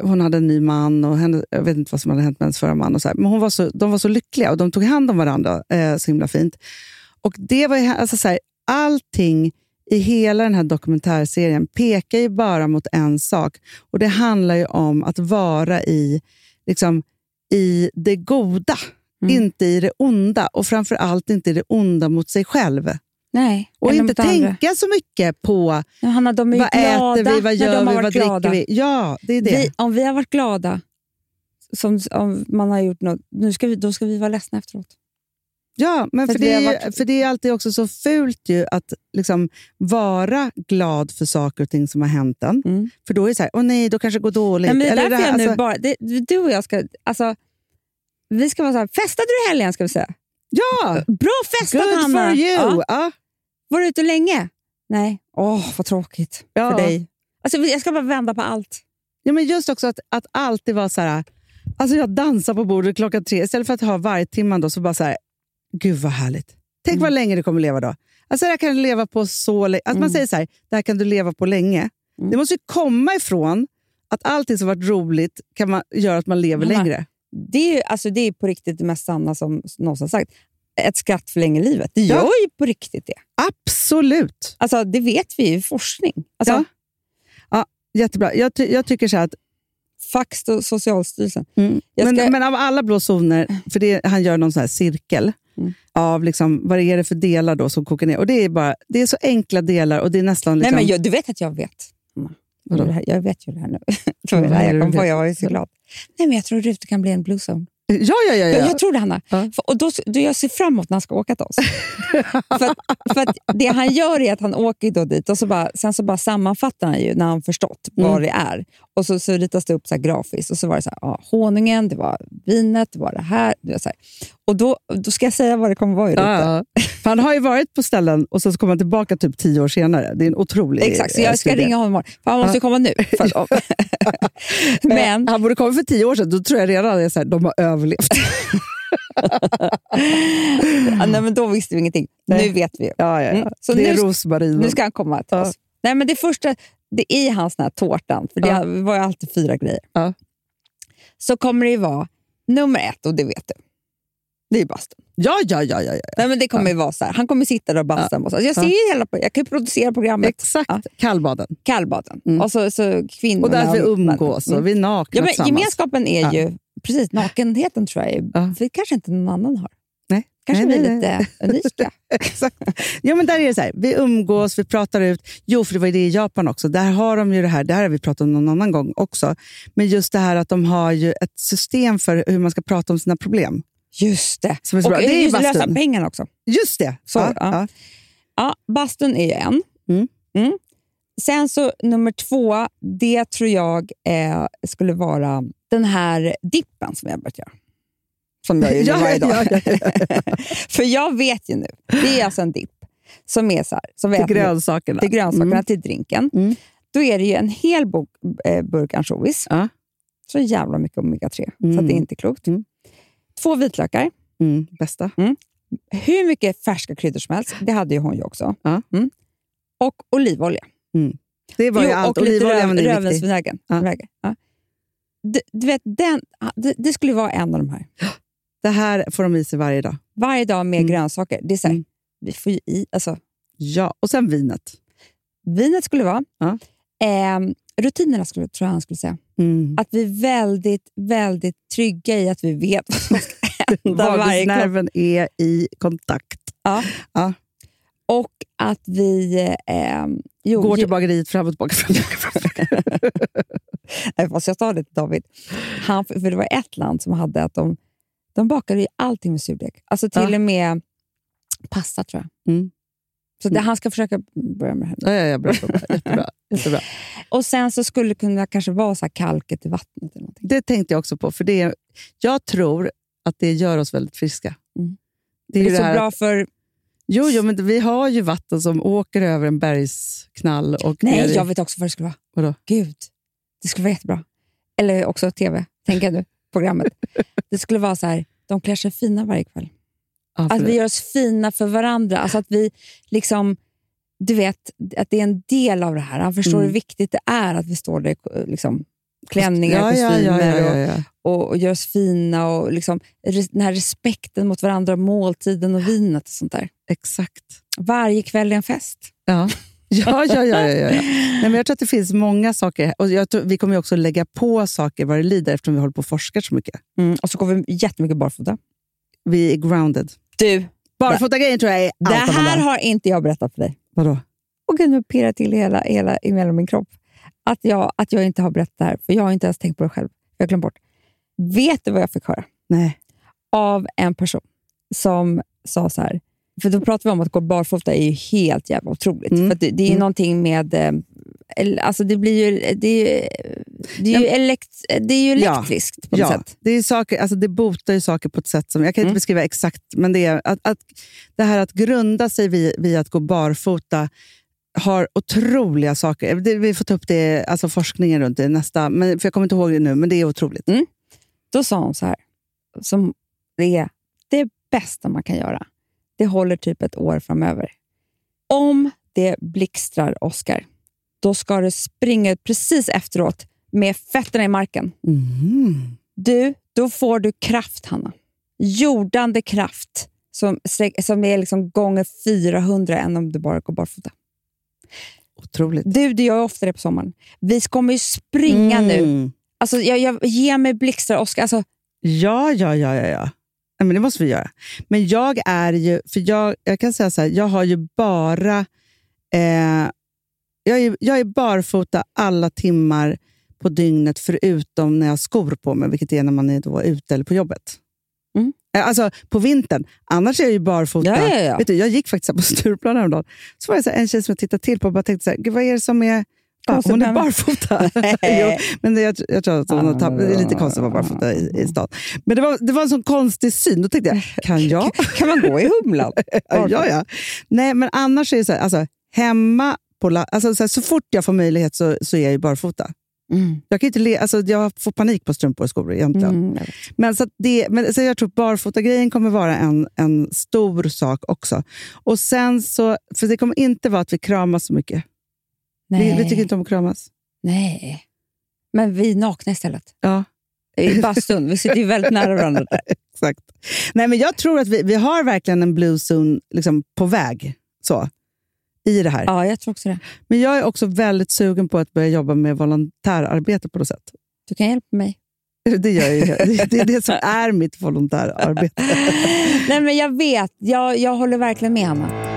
hon hade en ny man och henne, jag vet inte vad som hade hänt med hennes förra man. Och så här, men hon var så, de var så lyckliga och de tog hand om varandra eh, så himla fint. Och det var alltså så här, allting i hela den här dokumentärserien pekar ju bara mot en sak. Och Det handlar ju om att vara i, liksom, i det goda, Mm. inte i det onda. Och framför allt inte i det onda mot sig själv. Nej. Och inte mot andra. tänka så mycket på Ja, Hanna, de är vad glada äter vi, vad gör vi, vad varit dricker glada. vi. Ja, det är det. Vi, om vi har varit glada, som, om man har gjort något, nu ska vi, då ska vi vara ledsna efteråt. ja, men för för, det, är, varit- för det är alltid också så fult ju att liksom vara glad för saker och ting som har hänt en. Mm. För då är det så här, åh nej, då kanske det går dåligt. Nej, men det är Eller därför här, jag nu alltså- bara, det, du och jag ska, alltså, vi ska vara så här, festade du i helgen ska vi säga? Ja, Bra festat good Hanna! for you! Ja. Var du ute länge? Nej. Åh, vad tråkigt Ja. för dig. Alltså, jag ska bara vända på allt. Ja, men just också att, att alltid vara så här, alltså jag dansar på bordet klockan tre, istället för att ha varje timman då, så bara så här, gud vad härligt. Tänk Mm. vad länge du kommer leva då. Alltså det här kan du leva på så länge. Att man Mm. säger så här, det här kan du leva på länge. Mm. Det måste ju komma ifrån att allting som varit roligt kan man, göra att man lever Hanna, längre. Det är, ju, alltså, det är på riktigt det mest sanna som någon har sagt. Ett skratt förlänger livet. Det gör Ja. ju på riktigt det. Absolut. Alltså, det vet vi i forskning. Alltså, Ja. Ja, jättebra. Jag, ty, jag tycker så här att Fax och Socialstyrelsen. Mm. Jag Men, ska- men av alla blå zoner, för det, han gör någon sån här cirkel Mm. av liksom, vad är det för delar då som kokar ner. Och Det är, bara, det är så enkla delar och det är nästan... Liksom, Nej, men jag, du vet att jag vet. Det här- Jag vet ju det här nu. Det det här jag kom på. Jag var ju så glad. Nej, men jag tror Rute kan bli en blue zone. ja, ja, ja. ja. Jag, jag tror det, Hanna. Ja. För, och då, då jag ser fram emot när han ska åka till oss. *laughs* för, att, för att det han gör är att han åker då dit och så bara, sen så bara sammanfattar han ju när han förstått Mm. vad det är. Och så, så ritas det upp så grafiskt. Och så var det så här, ja, honungen, det var vinet, det var det här. Det var så här. Och då, då ska jag säga vad det kommer vara i Rute. Ja, han har ju varit på ställen och sen så kommer han tillbaka typ tio år senare. Det är en otrolig Exakt, så jag ska studie. ringa honom imorgon. För han måste Ja. komma nu. *laughs* Men Han borde kommit för tio år sedan. Då tror jag redan att de har överlevt. *laughs* Ja, nej, men då visste vi ingenting. Nej. Nu vet vi. Ja, ja, ja. Mm. Så det är nu- rosmarin. Nu ska han komma till oss. Nej, men det första, det är hans den här tårtan, för det Ja. var ju alltid fyra grejer. Ja. Så kommer det ju vara nummer ett, och det vet du. Det är bastun. Ja, ja, ja. ja, ja. Nej, men det kommer ju vara så här. Han kommer sitta där och basta med oss. Alltså, jag ser Ja. ju hela, jag kan ju producera programmet. Exakt. Ja. Kallbaden. Kallbaden. Mm. Och så, så kvinnorna. Och där vi umgås Mm. och vi är nakna Ja, men gemenskapen är Ja. ju... Precis, nakenheten tror jag är, Ja. för kanske inte någon annan har. Nej. Kanske Nej, vi är nej, lite unika. *laughs* Exakt. Ja, men där är det så här, vi umgås, vi pratar ut. Jo, för det var ju det i Japan också. Där har de ju det här, det här har vi pratat om någon annan gång också. Men just det här att de har ju ett system för hur man ska prata om sina problem. Just det. Som är så Och bra. Det är just lösa bastun. pengarna också. Just det! Så, ja, ja. ja. Ja, bastun är ju en. Mm. Sen så nummer två, det tror jag eh, skulle vara den här dippen som jag har börjat göra. Som jag gör *laughs* Ja, varje dag. ja, ja, *laughs* För jag vet ju nu, det är alltså en dipp som är så här. Som Till grönsakerna. till grönsakerna, Mm. till drinken. Mm. Då är det ju en hel bok, eh, burk ansjovis. Ja. Så jävla mycket omega-3, så Mm. att det är inte klokt. Mm. Två vitlökar. Mm, bästa. Hur mycket färska kryddor som helst. Det hade ju hon ju också. Ja. Mm. Och olivolja. Det var ju Jo, allt. och lite Olivolja röv, det viktigt. rödvinsvinäger. Ja. Ja. Du, du vet, den, det, det skulle vara en av de här. Det här får de i sig varje dag. Varje dag med Mm. grönsaker. Det är så här, Mm. Vi får ju i, alltså, Ja, och sen vinet. vinet skulle vara. Ja. Ehm, rutinerna skulle, tror jag han skulle säga. Mm. Att vi är väldigt, väldigt trygga i att vi vet vad som ska *laughs* hända. Vagusnerven är i kontakt. Ja. Ja. Och att vi... Eh, jo, Går till bageriet fram och tillbaka. Fram och tillbaka, fram och tillbaka. *laughs* Nej, fast jag sa det till David. Han, för det var ett land som hade att de, de bakade ju allting med surdeg. Alltså till Ja. och med pasta tror jag. Mm. Så det, han ska försöka börja med det här. Ja, ja, ja, bra, bra, jättebra, *laughs* jättebra. Och sen så skulle det kunna kanske vara så här kalket i vattnet. Eller någonting. Det tänkte jag också på. För det är, jag tror att det gör oss väldigt friska. Mm. Det Det är, är ju så det här bra för... jo, jo, men vi har ju vatten som åker över en bergsknall. Och Nej, jag vet också vad det skulle vara. Vadå? Gud, det skulle vara jättebra. Eller också tv, tänker nu. Programmet. Det skulle vara så här, de klär sig fina varje kväll. Ja, Att vi gör oss fina för varandra. Alltså att vi liksom, du vet, att det är en del av det här. Han förstår Mm. hur viktigt det är att vi står där liksom, klänningar, ja, kostymer ja, ja. Och, och, och gör oss fina. Och liksom, den här respekten mot varandra, måltiden och vinet och sånt där. Exakt. Varje kväll är en fest. Ja. *laughs* Ja, ja, ja. ja, ja. Nej, men jag tror att det finns många saker. Och jag tror, vi kommer ju också lägga på saker vad det lider eftersom vi håller på och forskar så mycket. Mm. Och så går vi jättemycket barfota. Vi är grounded. Du, Barfota-grejen tror jag är det allt här har... inte jag berättat för dig. Vadå? Och gud, nu pirrar till hela, hela i hela min kropp. Att jag, att jag inte har berättat det här, för jag har inte ens tänkt på det själv. Jag har glömt bort. Vet du vad jag fick höra? Nej. Av en person som sa så här, för då pratar vi om att gå barfota är ju helt jävla otroligt. Mm. För det, det är Mm. någonting med... eh, Alltså det blir ju, det är ju, det är ju, elekt, det är ju Ja. elektriskt på något Ja, sätt. det, är saker, alltså det botar ju saker på ett sätt som... Jag kan inte Mm. beskriva exakt, men det, är att, att, det här att grunda sig vid, vid att gå barfota har otroliga saker. Vi får ta upp det, alltså forskningen runt det nästa, men, för jag kommer inte ihåg det nu, men det är otroligt. Då sa hon så här, som det är det bästa man kan göra. Det håller typ ett år framöver. Om det blixtrar, Oscar, då ska du springa ut precis efteråt med fötterna i marken. Mm. Du, då får du kraft, Hanna. Jordande kraft som, som är liksom gånger 400 än om du bara går barfota. Otroligt. Du, det gör jag ofta det på sommaren. Vi kommer ju springa nu. Mm. Alltså, jag, jag, ge mig blixtar, Oscar. Alltså, Ja, ja, ja, ja. ja. Nej, men det måste vi göra. Men jag är ju, för jag, jag kan säga så här, jag har ju bara, eh, jag, är, jag är barfota alla timmar på dygnet förutom när jag har skor på mig, vilket är när man är då ute eller på jobbet. Mm. Eh, Alltså på vintern. Annars är jag ju barfota. Ja, ja, ja. Vet du, jag gick faktiskt på Stureplan häromdagen. Så var det så en tjej som jag tittade till på och bara tänkte så här, vad är det som är... Konstigt hon är barfota. *laughs* jo, men det, jag, jag tror att hon har tappat, det är lite konstigt att vara barfota i, i stan. Men det var, det var en sån konstig syn. Då tänkte jag, *laughs* kan jag? kan man gå i humlan? *laughs* ja, ja. Nej, men annars är det så här, alltså, hemma på la, alltså, så, här, så fort jag får möjlighet så, så är jag ju barfota. Mm. Jag, kan inte le, alltså, jag får panik på strumpor och skor egentligen. Mm. Men, så det, men så jag tror att barfotagrejen kommer vara en, en stor sak också. Och sen så, för det kommer inte vara att vi kramas så mycket. Vi, Nej. vi tycker inte om att kramas. Nej. Men vi är nakna istället. Ja, I bastun. Vi sitter ju väldigt nära varandra. Där. *laughs* exakt. Nej, men jag tror att vi, vi har verkligen en blue zone liksom, på väg så, i det här. Ja, jag tror också det. Men jag är också väldigt sugen på att börja jobba med volontärarbete på något sätt. Du kan hjälpa mig. *laughs* Det, gör jag ju. *laughs* Det är det som är mitt volontärarbete. Nej, men jag vet. Jag, jag håller verkligen med, Hanna.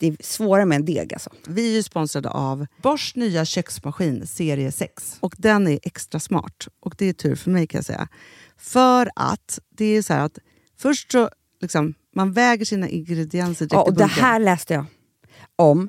Det är svårare med en deg alltså. Vi är sponsrade av Bosch nya köksmaskin serie 6. Och den är extra smart. Och det är tur för mig kan jag säga. För att det är så här att först så liksom, man väger sina ingredienser direkt Ja, i och det bunken. här läste jag om.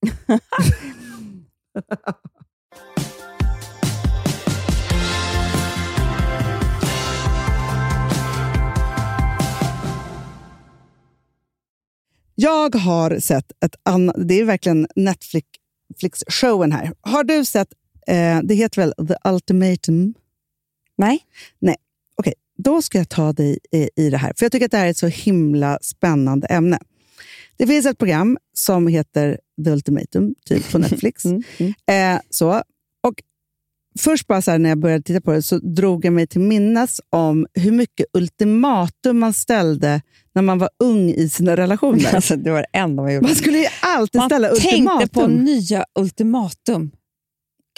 *laughs* Jag har sett ett annat, det är verkligen Netflix-showen här. Har du sett, eh, det heter väl The Ultimatum? Nej? Okej, då ska jag ta dig i, i det här. För jag tycker att det här är ett så himla spännande ämne. Det finns ett program som heter The Ultimatum, typ på Netflix. *laughs* Mm, mm. Eh, så. Och först bara så här, när jag började titta på det så drog jag mig till minnes om hur mycket ultimatum man ställde när man var ung i sina relationer. *laughs* Alltså, det var det enda man gjorde. Man skulle ju alltid Man ställa tänkte ultimatum. på nya ultimatum.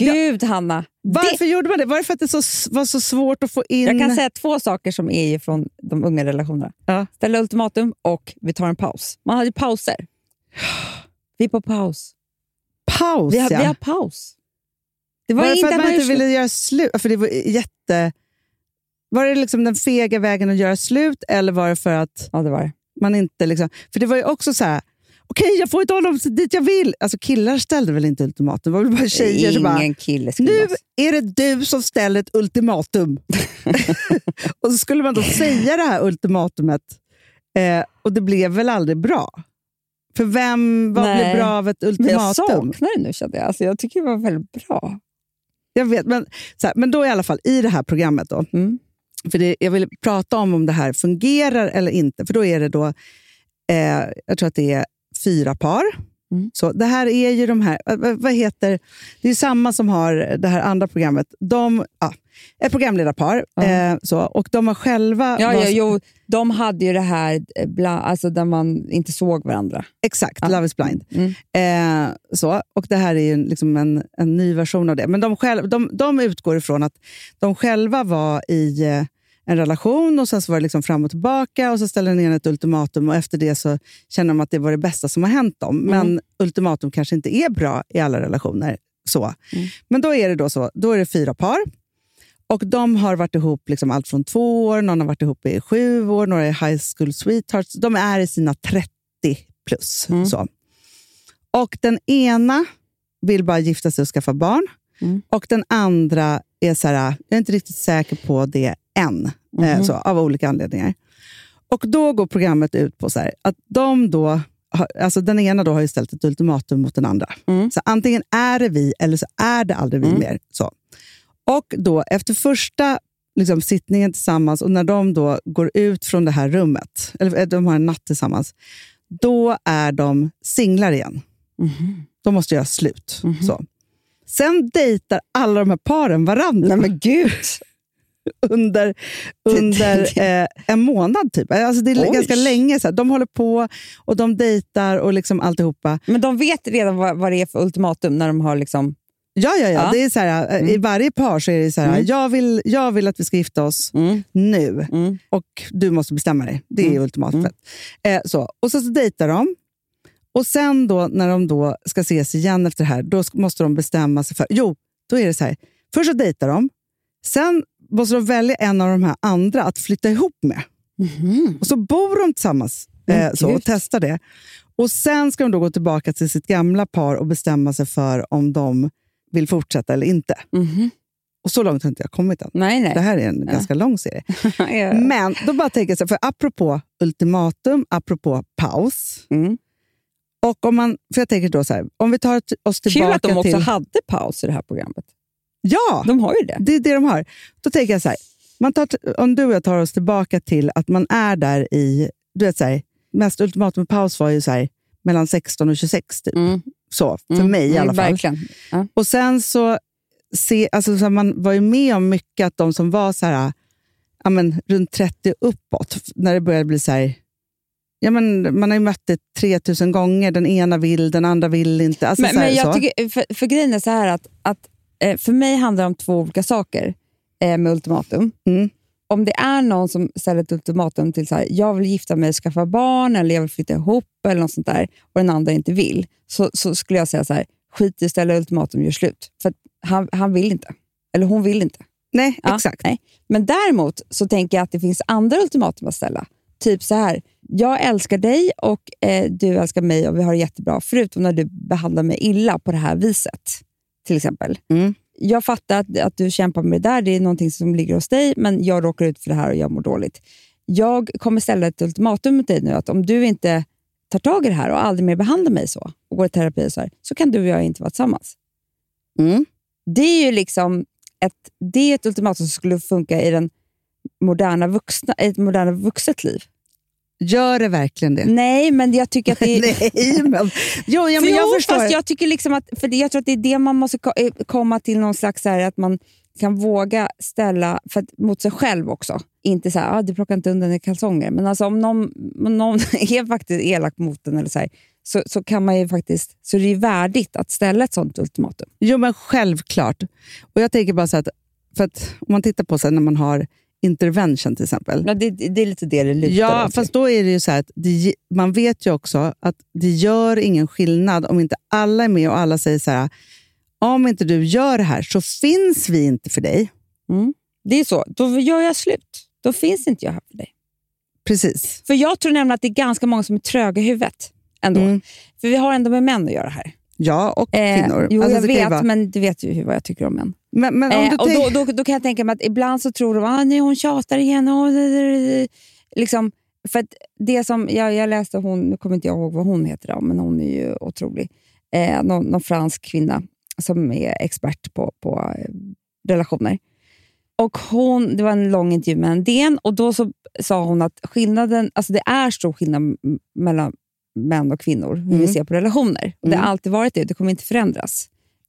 Gud, Hanna. Varför gjorde man det? Var det för att det så, var så svårt att få in... Jag kan säga två saker som är från de unga relationerna. Ja. Ställa ultimatum och vi tar en paus. Man hade pauser. *sighs* Vi är på paus. paus, Vi har, ja. vi har paus. Det var, Var det inte för att man inte ville göra slut? För det var jätte... Var det liksom den fega vägen att göra slut eller var det för att Ja, det var det. man inte... Liksom... För det var ju också så här, okej jag får inte honom dit jag vill. Alltså killar ställde väl inte ultimatum? Det var väl bara tjejer som bara, kille skulle nu är det du som ställer ett ultimatum. *laughs* *laughs* och så skulle man då säga det här ultimatumet eh, och det blev väl aldrig bra. För vem, vad blir bra av ett Men jag ultimatum? saknar det nu kände jag. Alltså, jag tycker det var väldigt bra. Jag vet, men, så här, men då i alla fall, i det här programmet, då, Mm. för det, jag vill prata om om det här fungerar eller inte. För då är det då, eh, jag tror att det är fyra par. Mm. Så det här är ju de här, vad, vad heter, det är samma som har det här andra programmet. De, ja, ett programledarpar, Ja. eh, så, och de har själva... Ja, ja, jo, de hade ju det här eh, bla, alltså där man inte såg varandra. Exakt, Ja. Love is blind. Mm. Eh, så, och Det här är ju liksom en, en ny version av det. Men de, själv, de, de utgår ifrån att de själva var i eh, en relation och sen så var det liksom fram och tillbaka och så ställde den ena ett ultimatum och efter det så känner de att det var det bästa som har hänt dem. Men ultimatum kanske inte är bra i alla relationer. Så. Mm. Men då är det då så, då är det fyra par. Och de har varit ihop liksom allt från två år, någon har varit ihop i sju år, några är high school sweethearts. De är i sina 30 plus. Mm. Så. Och den ena vill bara gifta sig och skaffa barn. Mm. Och den andra är så här, jag är inte riktigt säker på det än, Mhm. eh, så, av olika anledningar. Och då går programmet ut på så här, att de då, har, alltså den ena då har ju ställt ett ultimatum mot den andra. Mm. Så antingen är det vi eller så är det aldrig vi Mm. mer. Så. Och då efter första liksom, sittningen tillsammans och när de då går ut från det här rummet, eller eh, de har en natt tillsammans, då är de singlar igen. Mhm. De måste göra slut. Mhm. Så. Sen dejtar alla de här paren varandra Nej men gud! *laughs* under, under eh, en månad. typ. Alltså det är Oj. ganska länge. Så här. De håller på och de dejtar och liksom alltihopa. Men de vet redan vad, vad det är för ultimatum när de har liksom... Ja, ja, ja. Ja. Det är så här, eh, I Mm. varje par så är det så här, Mm. jag, vill, jag vill att vi ska gifta oss Mm, nu mm, och du måste bestämma dig. Det är Mm. ultimatumet. Eh, så. Och så, så dejtar de. Och sen då, när de då ska ses igen efter det här, då måste de bestämma sig för... Jo, då är det så här. Först så dejtar de. Sen måste de välja en av de här andra att flytta ihop med. mhm. Och så bor de tillsammans eh, så, och testar det. Och Sen ska de då gå tillbaka till sitt gamla par och bestämma sig för om de vill fortsätta eller inte. Mhm. Och Så långt har inte jag kommit än. Nej, nej. Det här är en ganska lång serie. *laughs* Ja. Men då bara tänker jag så här, för apropå ultimatum, apropå paus. Mm. Och om man, för jag tänker då så här, om vi tar oss Kul tillbaka att de också till... hade paus i det här programmet. Ja, De har ju det. det är det de har. Då tänker jag så här, man tar, om du och jag tar oss tillbaka till att man är där i... Du vet så här, mest ultimatum paus var ju så här, mellan 16 och 26. Typ. Mm. Så, för Mm. mig i Mm, alla fall. Ja. Och sen så, se, alltså, så här, man var ju med om mycket att de som var så här, ja, men, runt 30 uppåt, när det började bli så här, ja, men, man har ju mött det 3000 gånger, den ena vill, den andra vill inte. Alltså, Men, men jag så. tycker, för, för grejen är så här att, att eh, för mig handlar det om två olika saker eh, med ultimatum. Mm. Om det är någon som ställer ett ultimatum till så här, jag vill gifta mig och skaffa barn eller jag vill flytta ihop eller något sånt där och den andra inte vill, så, så skulle jag säga så här, skit i att ställa ultimatum, gör slut. För han, han vill inte. Eller hon vill inte. Nej, Ja, exakt. Nej. Men däremot så tänker jag att det finns andra ultimatum att ställa. Typ så här, jag älskar dig och eh, du älskar mig och vi har det jättebra, förutom när du behandlar mig illa på det här viset. Till exempel. Mm. Jag fattar att, att du kämpar med det där, det är någonting som ligger hos dig, men jag råkar ut för det här och jag mår dåligt. Jag kommer ställa ett ultimatum mot dig nu, att om du inte tar tag i det här och aldrig mer behandlar mig så, och går i terapi så här, så kan du och jag inte vara tillsammans. Mm. Det är ju liksom ett, det är ett ultimatum som skulle funka i den moderna vuxna, ett moderna vuxet liv. Gör det verkligen det? Nej, men jag tycker att det är... *laughs* Nej, men, jo, ja, men jo, jag förstår. fast jag tycker liksom att, för det, jag tror att det är det man måste eh, komma till någon slags, så här, att man kan våga ställa för att, mot sig själv också. Inte så här, ah, du plockar inte undan i kalsonger, men alltså, om någon, om någon *laughs* är faktiskt elak mot en eller så, här, så, så kan man ju faktiskt, så är det ju värdigt att ställa ett sånt ultimatum. Jo, men självklart. Och jag tänker bara så att, för att om man tittar på så här, när man har intervention till exempel. Ja, det, det är lite det det lutar Ja, fast då är det ju så att det, man vet ju också att det gör ingen skillnad om inte alla är med och alla säger så här, om inte du gör det här så finns vi inte för dig. Mm. Det är så. Då gör jag slut. Då finns inte jag här för dig. Precis. För Jag tror nämligen att det är ganska många som är tröga i huvudet. Ändå. Mm. För vi har ändå med män att göra här. Ja, och Eh, kvinnor. jo, Alltså, jag vet, vara- men du vet ju hur- vad jag tycker om män. men, men om Eh, och tänk- då, då, då kan jag tänka mig att ibland så tror de att ah, nej, hon tjatar igen. Det." liksom, för att det som jag, jag läste, hon, nu kommer inte jag ihåg vad hon heter, då, men hon är ju otrolig. Eh, någon, någon fransk kvinna som är expert på, på eh, relationer. Och hon, Det var en lång intervju med en DN och då så sa hon att skillnaden, alltså det är stor skillnad mellan män och kvinnor, hur vi Mm. ser på relationer. Och Det Mm. har alltid varit det, det kommer inte förändras.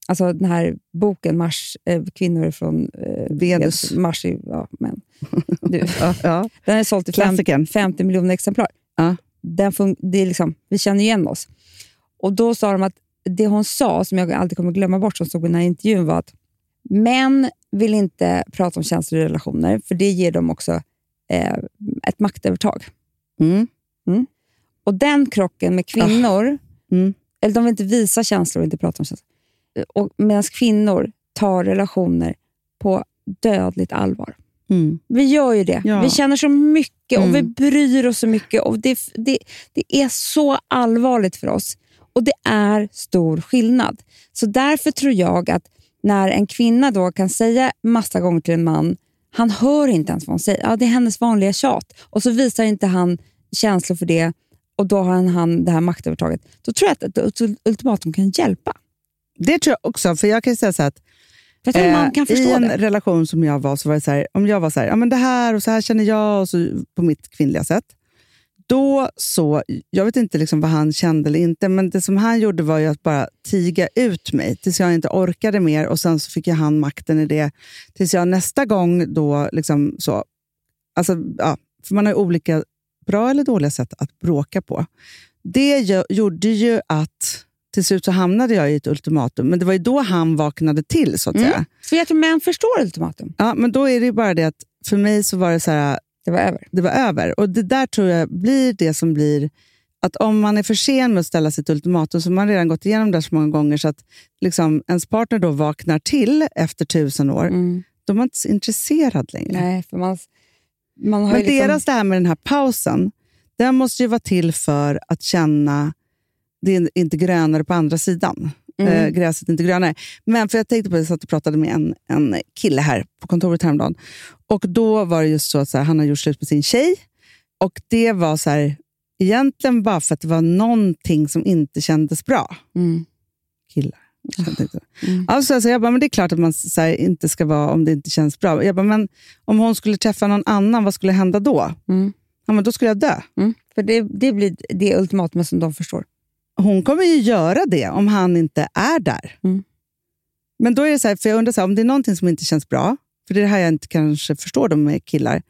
Alltså den här boken, Mars, eh, kvinnor från eh, Venus. Mars, ja, men. *laughs* Du, ja, ja. den är såld till fem, Klassikern. 50 miljoner exemplar. Ja. Den fun- det är liksom, vi känner igen oss. Och Då sa de att det hon sa, som jag alltid kommer glömma bort, som stod i den här intervjun, var att män vill inte prata om känslor i relationer, för det ger dem också eh, ett maktövertag. Mm. Och den krocken med kvinnor, Mm. eller de vill inte visa känslor och inte prata om känslor. Och Medan kvinnor tar relationer på dödligt allvar. Mm. Vi gör ju det. Ja. Vi känner så mycket och Mm. vi bryr oss så mycket. Och det, det, det är så allvarligt för oss. Och det är stor skillnad. Så därför tror jag att när en kvinna då kan säga massa gånger till en man, han hör inte ens vad hon säger. Ja, det är hennes vanliga tjat. Och så visar inte han känslor för det och då har han, det här maktövertaget. Då tror jag att ett ultimatum kan hjälpa. Det tror jag också, för jag kan säga så att Eh, I en det. relation som jag var, så var det så här, om jag var så här, ja men det här och så här känner jag, och så, på mitt kvinnliga sätt. Då så, jag vet inte liksom vad han kände eller inte, men det som han gjorde var ju att bara tiga ut mig tills jag inte orkade mer och sen så fick jag han makten i det. Tills jag nästa gång då, liksom så, alltså, ja, för man har ju olika bra eller dåliga sätt att bråka på. Det gjorde ju att till slut så hamnade jag i ett ultimatum, men det var ju då han vaknade till så att Mm. säga. För jag tror män förstår ultimatum. Ja, men då är det bara det att för mig så var det så här, Det var över. det var över. Och det där tror jag blir det som blir att om man är för sen med att ställa sitt ultimatum så har man redan gått igenom det så många gånger så att liksom ens partner då vaknar till efter tusen år, Mm. då är man inte så intresserad längre. Nej, för man, Men liksom, deras det här med den här pausen, den måste ju vara till för att känna det är inte grönare på andra sidan. Mm. Eh, gräset är inte grönare. Men för jag tänkte på det, jag satt och pratade med en, en kille här på kontoret häromdagen. Och då var det just så att så här, han har gjort slut med sin tjej. Och det var så här, egentligen bara för att det var någonting som inte kändes bra. Mm. Killar. Jag tänkte. Mm. Alltså, alltså, jag bara, men det är klart att man här, inte ska vara om det inte känns bra. Jag bara, men om hon skulle träffa någon annan, vad skulle hända då? Mm. Ja, men då skulle jag dö. Mm. För det, det blir det ultimatumet som de förstår. Hon kommer ju göra det om han inte är där. Mm. Men då är det så här, för jag undrar så här, om det är någonting som inte känns bra, för det är det här jag inte kanske förstår dem med killar.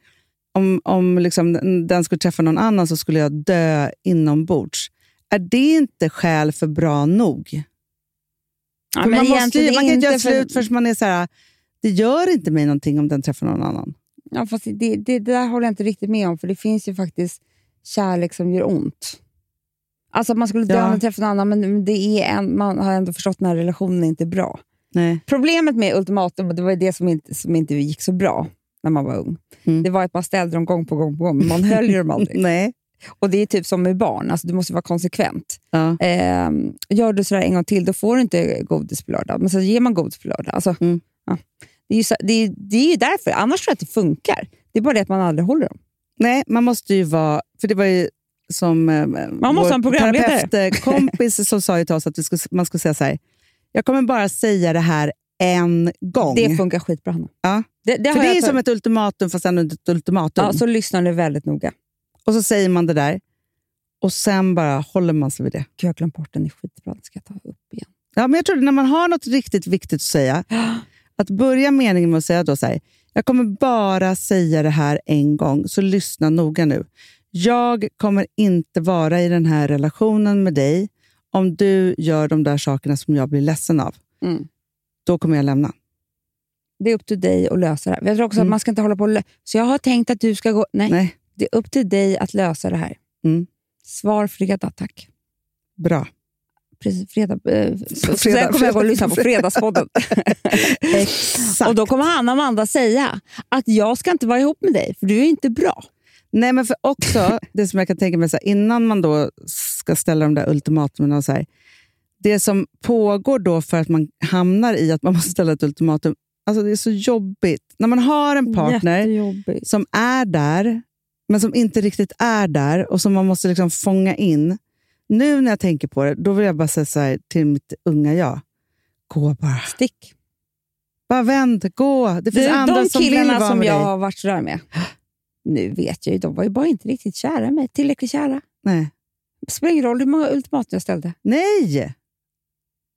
Om, om liksom den skulle träffa någon annan så skulle jag dö inombords. Är det inte skäl för bra nog? Ja, man, måste ju, man kan inte göra för- slut förrän man är så här, det gör inte mig någonting om den träffar någon annan. Ja, fast det, det, det där håller jag inte riktigt med om, för det finns ju faktiskt kärlek som gör ont. Alltså man skulle dö Ja. om man träffar någon annan, men det är en, man har ändå förstått att den här relationen är inte bra. Nej. Problemet med ultimatum, och det var det som inte, som inte gick så bra när man var ung, Mm. det var att man ställde dem gång på gång på gång, men man höll ju dem aldrig. *laughs* Nej. Och Det är typ som med barn, alltså, du måste vara konsekvent. Ja. Eh, gör du sådär en gång till, då får du inte godis på lördag. Men så ger man godis på lördag. Alltså, Mm. ja. det, är ju så, det, är, det är ju därför. Annars tror jag att det funkar. Det är bara det att man aldrig håller dem. Nej, man måste ju vara... För det var ju som eh, Man måste programledare. terapeutkompis som sa till oss att skulle, man skulle säga så här. Jag kommer bara säga det här en gång. Det funkar skitbra, Hanna. Ja. Det, det för det är tagit- som ett ultimatum fast ändå ett ultimatum. ja, så lyssnar du väldigt noga. Och så säger man det där och sen bara håller man sig vid det. Gud, jag har glömt bort den. Det är skitbra. Den ska jag ta upp igen. Ja, men jag tror att när man har något riktigt viktigt att säga, *gasps* att börja meningen med att säga då så här, jag kommer bara säga det här en gång, så lyssna noga nu. Jag kommer inte vara i den här relationen med dig om du gör de där sakerna som jag blir ledsen av. Mm. Då kommer jag lämna. Det är upp till dig att lösa det här. Jag tror också Mm. att man ska inte hålla på och lö- Så jag har tänkt att du ska gå... Nej, Nej, det är upp till dig att lösa det här. Mm. Svar fredag, tack. bra. Precis, fredag, eh, Fredag, sen kommer jag gå och lyssna på fredag. Fredagspodden. Exakt. *laughs* *laughs* och Då kommer Hanna och Amanda säga att jag ska inte vara ihop med dig, för du är inte bra. Nej, men för också *laughs* det som jag kan tänka mig, så här, innan man då ska ställa de där ultimatumen, och så här, det som pågår då för att man hamnar i att man måste ställa ett ultimatum, alltså det är så jobbigt. När man har en partner som är där, men som inte riktigt är där och som man måste liksom fånga in. Nu när jag tänker på det, då vill jag bara säga så här till mitt unga jag. Gå bara. Stick. Bara vänd, gå. Det finns Du, andra de som vill killarna vara som med jag dig. har varit sådär med, *gasps* nu vet jag ju, de var ju bara inte riktigt kära mig. Tillräckligt kära. Nej. Det spelar ingen roll hur många ultimatum jag ställde. Nej!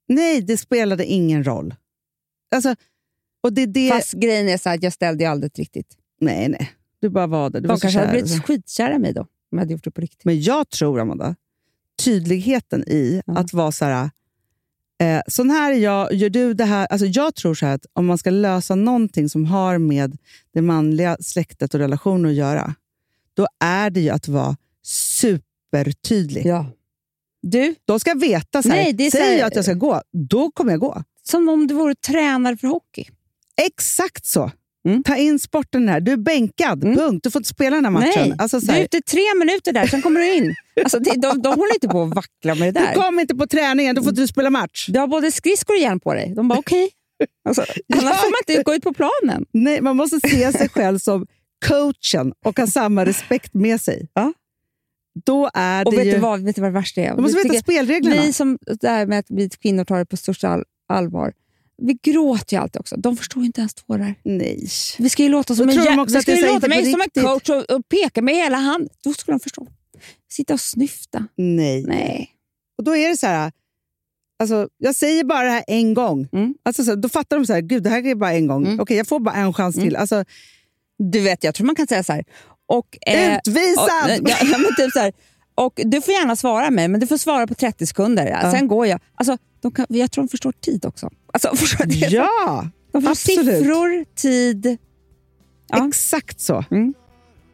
Nej, det spelade ingen roll. Alltså, och det, det, Fast grejen är så att jag ställde ju aldrig riktigt. Nej, nej. Du bara var där. Du var De så kanske hade blivit skitkära i mig då, om jag hade gjort det på riktigt. Men jag tror, Amanda, tydligheten i Ja. att vara så här... Eh, sån här är jag, gör du det här? Alltså jag tror så här att om man ska lösa någonting som har med det manliga släktet och relationer att göra, då är det ju att vara supertydlig. Ja. Du, De ska veta, så här, Nej, det är så säger här- jag att jag ska gå, då kommer jag gå. som om du vore tränare för hockey. Exakt så. Ta in sporten här. Du är bänkad, punkt. Du får inte spela den här matchen. Nej, Alltså, så du är ute tre minuter där, sen kommer du in. Alltså, det, de, de håller inte på att vackla med det du där. kom inte på träningen, då får inte du spela match. Du har både skridskor och hjälm på dig. De bara okej. Alltså, annars får man inte gå ut på planen. Nej, man måste se sig själv som coachen och ha samma respekt med sig. Ja. Då är det Och vet ju... du vad, vet du vad det värsta är? Man måste veta spelreglerna. Vi som det här med att vi kvinnor tar det på största all, allvar, vi gråter ju alltid också. De förstår ju inte ens tårar. Nej. Vi ska ju låta som en, jä- vi ska ju låta mig som en coach och, och peka med hela handen. Då skulle de förstå. Sitta och snyfta. Nej. Nej. Och då är det så här... Alltså, jag säger bara det här en gång. Mm. Alltså, så, då fattar de så här, gud det här är bara en gång. Mm. Okej, jag får bara en chans till. Alltså, Du vet, jag tror man kan säga så här. Och, eh, Utvisad! och, ja, men typ så här. Och du får gärna svara mig, men du får svara på 30 sekunder. Ja. Sen går jag. Alltså, de kan, jag tror de förstår tid också. Alltså, *laughs* förstår du? ja, de får absolut. siffror, tid. Ja. exakt så. Mm.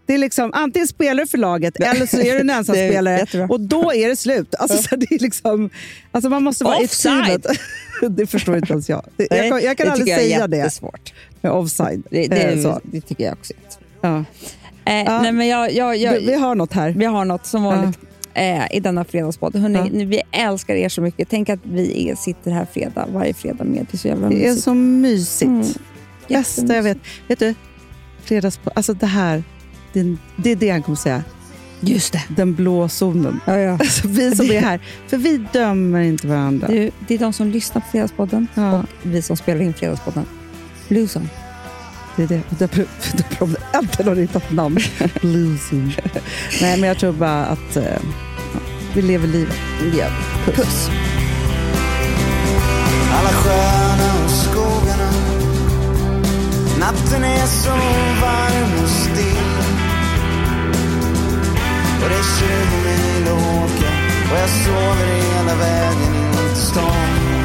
Det är liksom, antingen spelar du för laget eller så är du en *laughs* ensamspelare och då är det slut. Alltså, så det är liksom, alltså man måste vara Offside. i teamet. *laughs* det förstår inte ens jag. Det- Jag Nej, kan, jag kan det aldrig jag säga det jättesvårt. med offside. Det, det, Eh, så. det tycker jag också. Ja. Eh, Ja. nej, men jag, jag, jag, Vi, vi har något här. Vi har något som vanligt eh, i denna fredagspodd. Hörrni, Ja. nu, vi älskar er så mycket. Tänk att vi är, sitter här fredag, varje fredag med. Det är så jävla Det är mysigt. så mysigt. Mm. Bästa jag vet. Vet du, fredagspå, alltså det här, det, det är det han kommer säga. Just det. Den blå zonen. Ja, ja. *laughs* Alltså vi som är här. För vi dömer inte varandra. Du, det är de som lyssnar på Fredagspodden Ja. och vi som spelar in Fredagspodden. Blueson. Det är det. Och Där där har de äntligen har hittat namn. Zone. Nej, men jag tror bara att eh, vi lever livet. Ja. Puss. Alla sjöarna och skogarna Natten är så varm och still Och det är 20 mil att åka Och jag sover hela vägen in till stan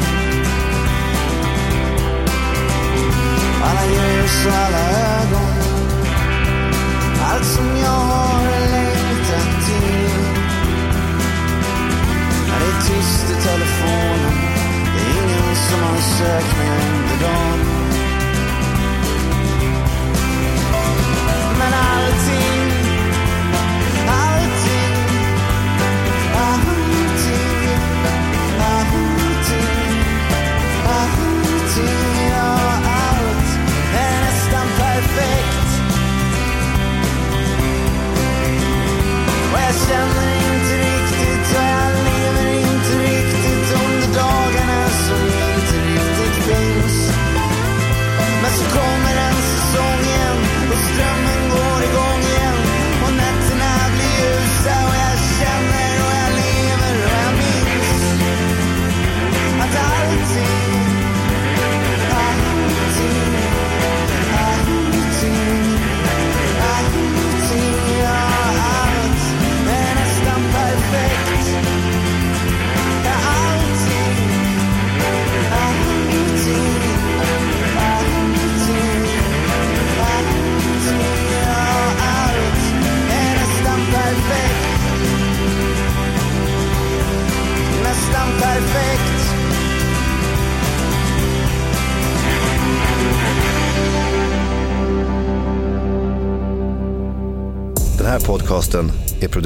Alla ljus och alla ögon. Allt som jag har längtat till. När det är tyst i telefonen. Det är ingen som har sökt mig under dagen.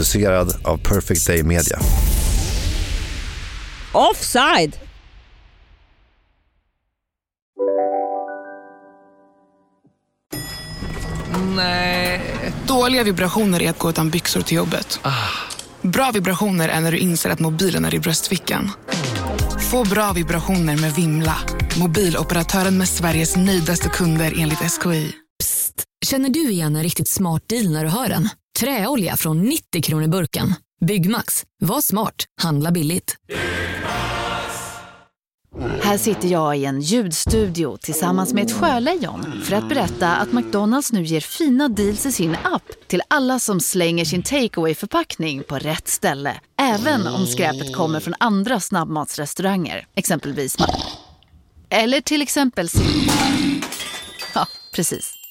Producerad av Perfect Day Media. Offside! Dåliga vibrationer är att gå utan byxor till jobbet. Bra vibrationer är när du inser att mobilen är i bröstfickan. Få bra vibrationer med Vimla. Mobiloperatören med Sveriges nöjdaste kunder enligt SKI. Känner du igen en riktigt smart deal när du hör den? Träolja från 90 kronor burken. Byggmax. Var smart. Handla billigt. Här sitter jag i en ljudstudio tillsammans med ett sjölejon för att berätta att McDonalds nu ger fina deals i sin app till alla som slänger sin takeaway förpackning på rätt ställe. Även om skräpet kommer från andra snabbmatsrestauranger, exempelvis Eller till exempel Ja, precis.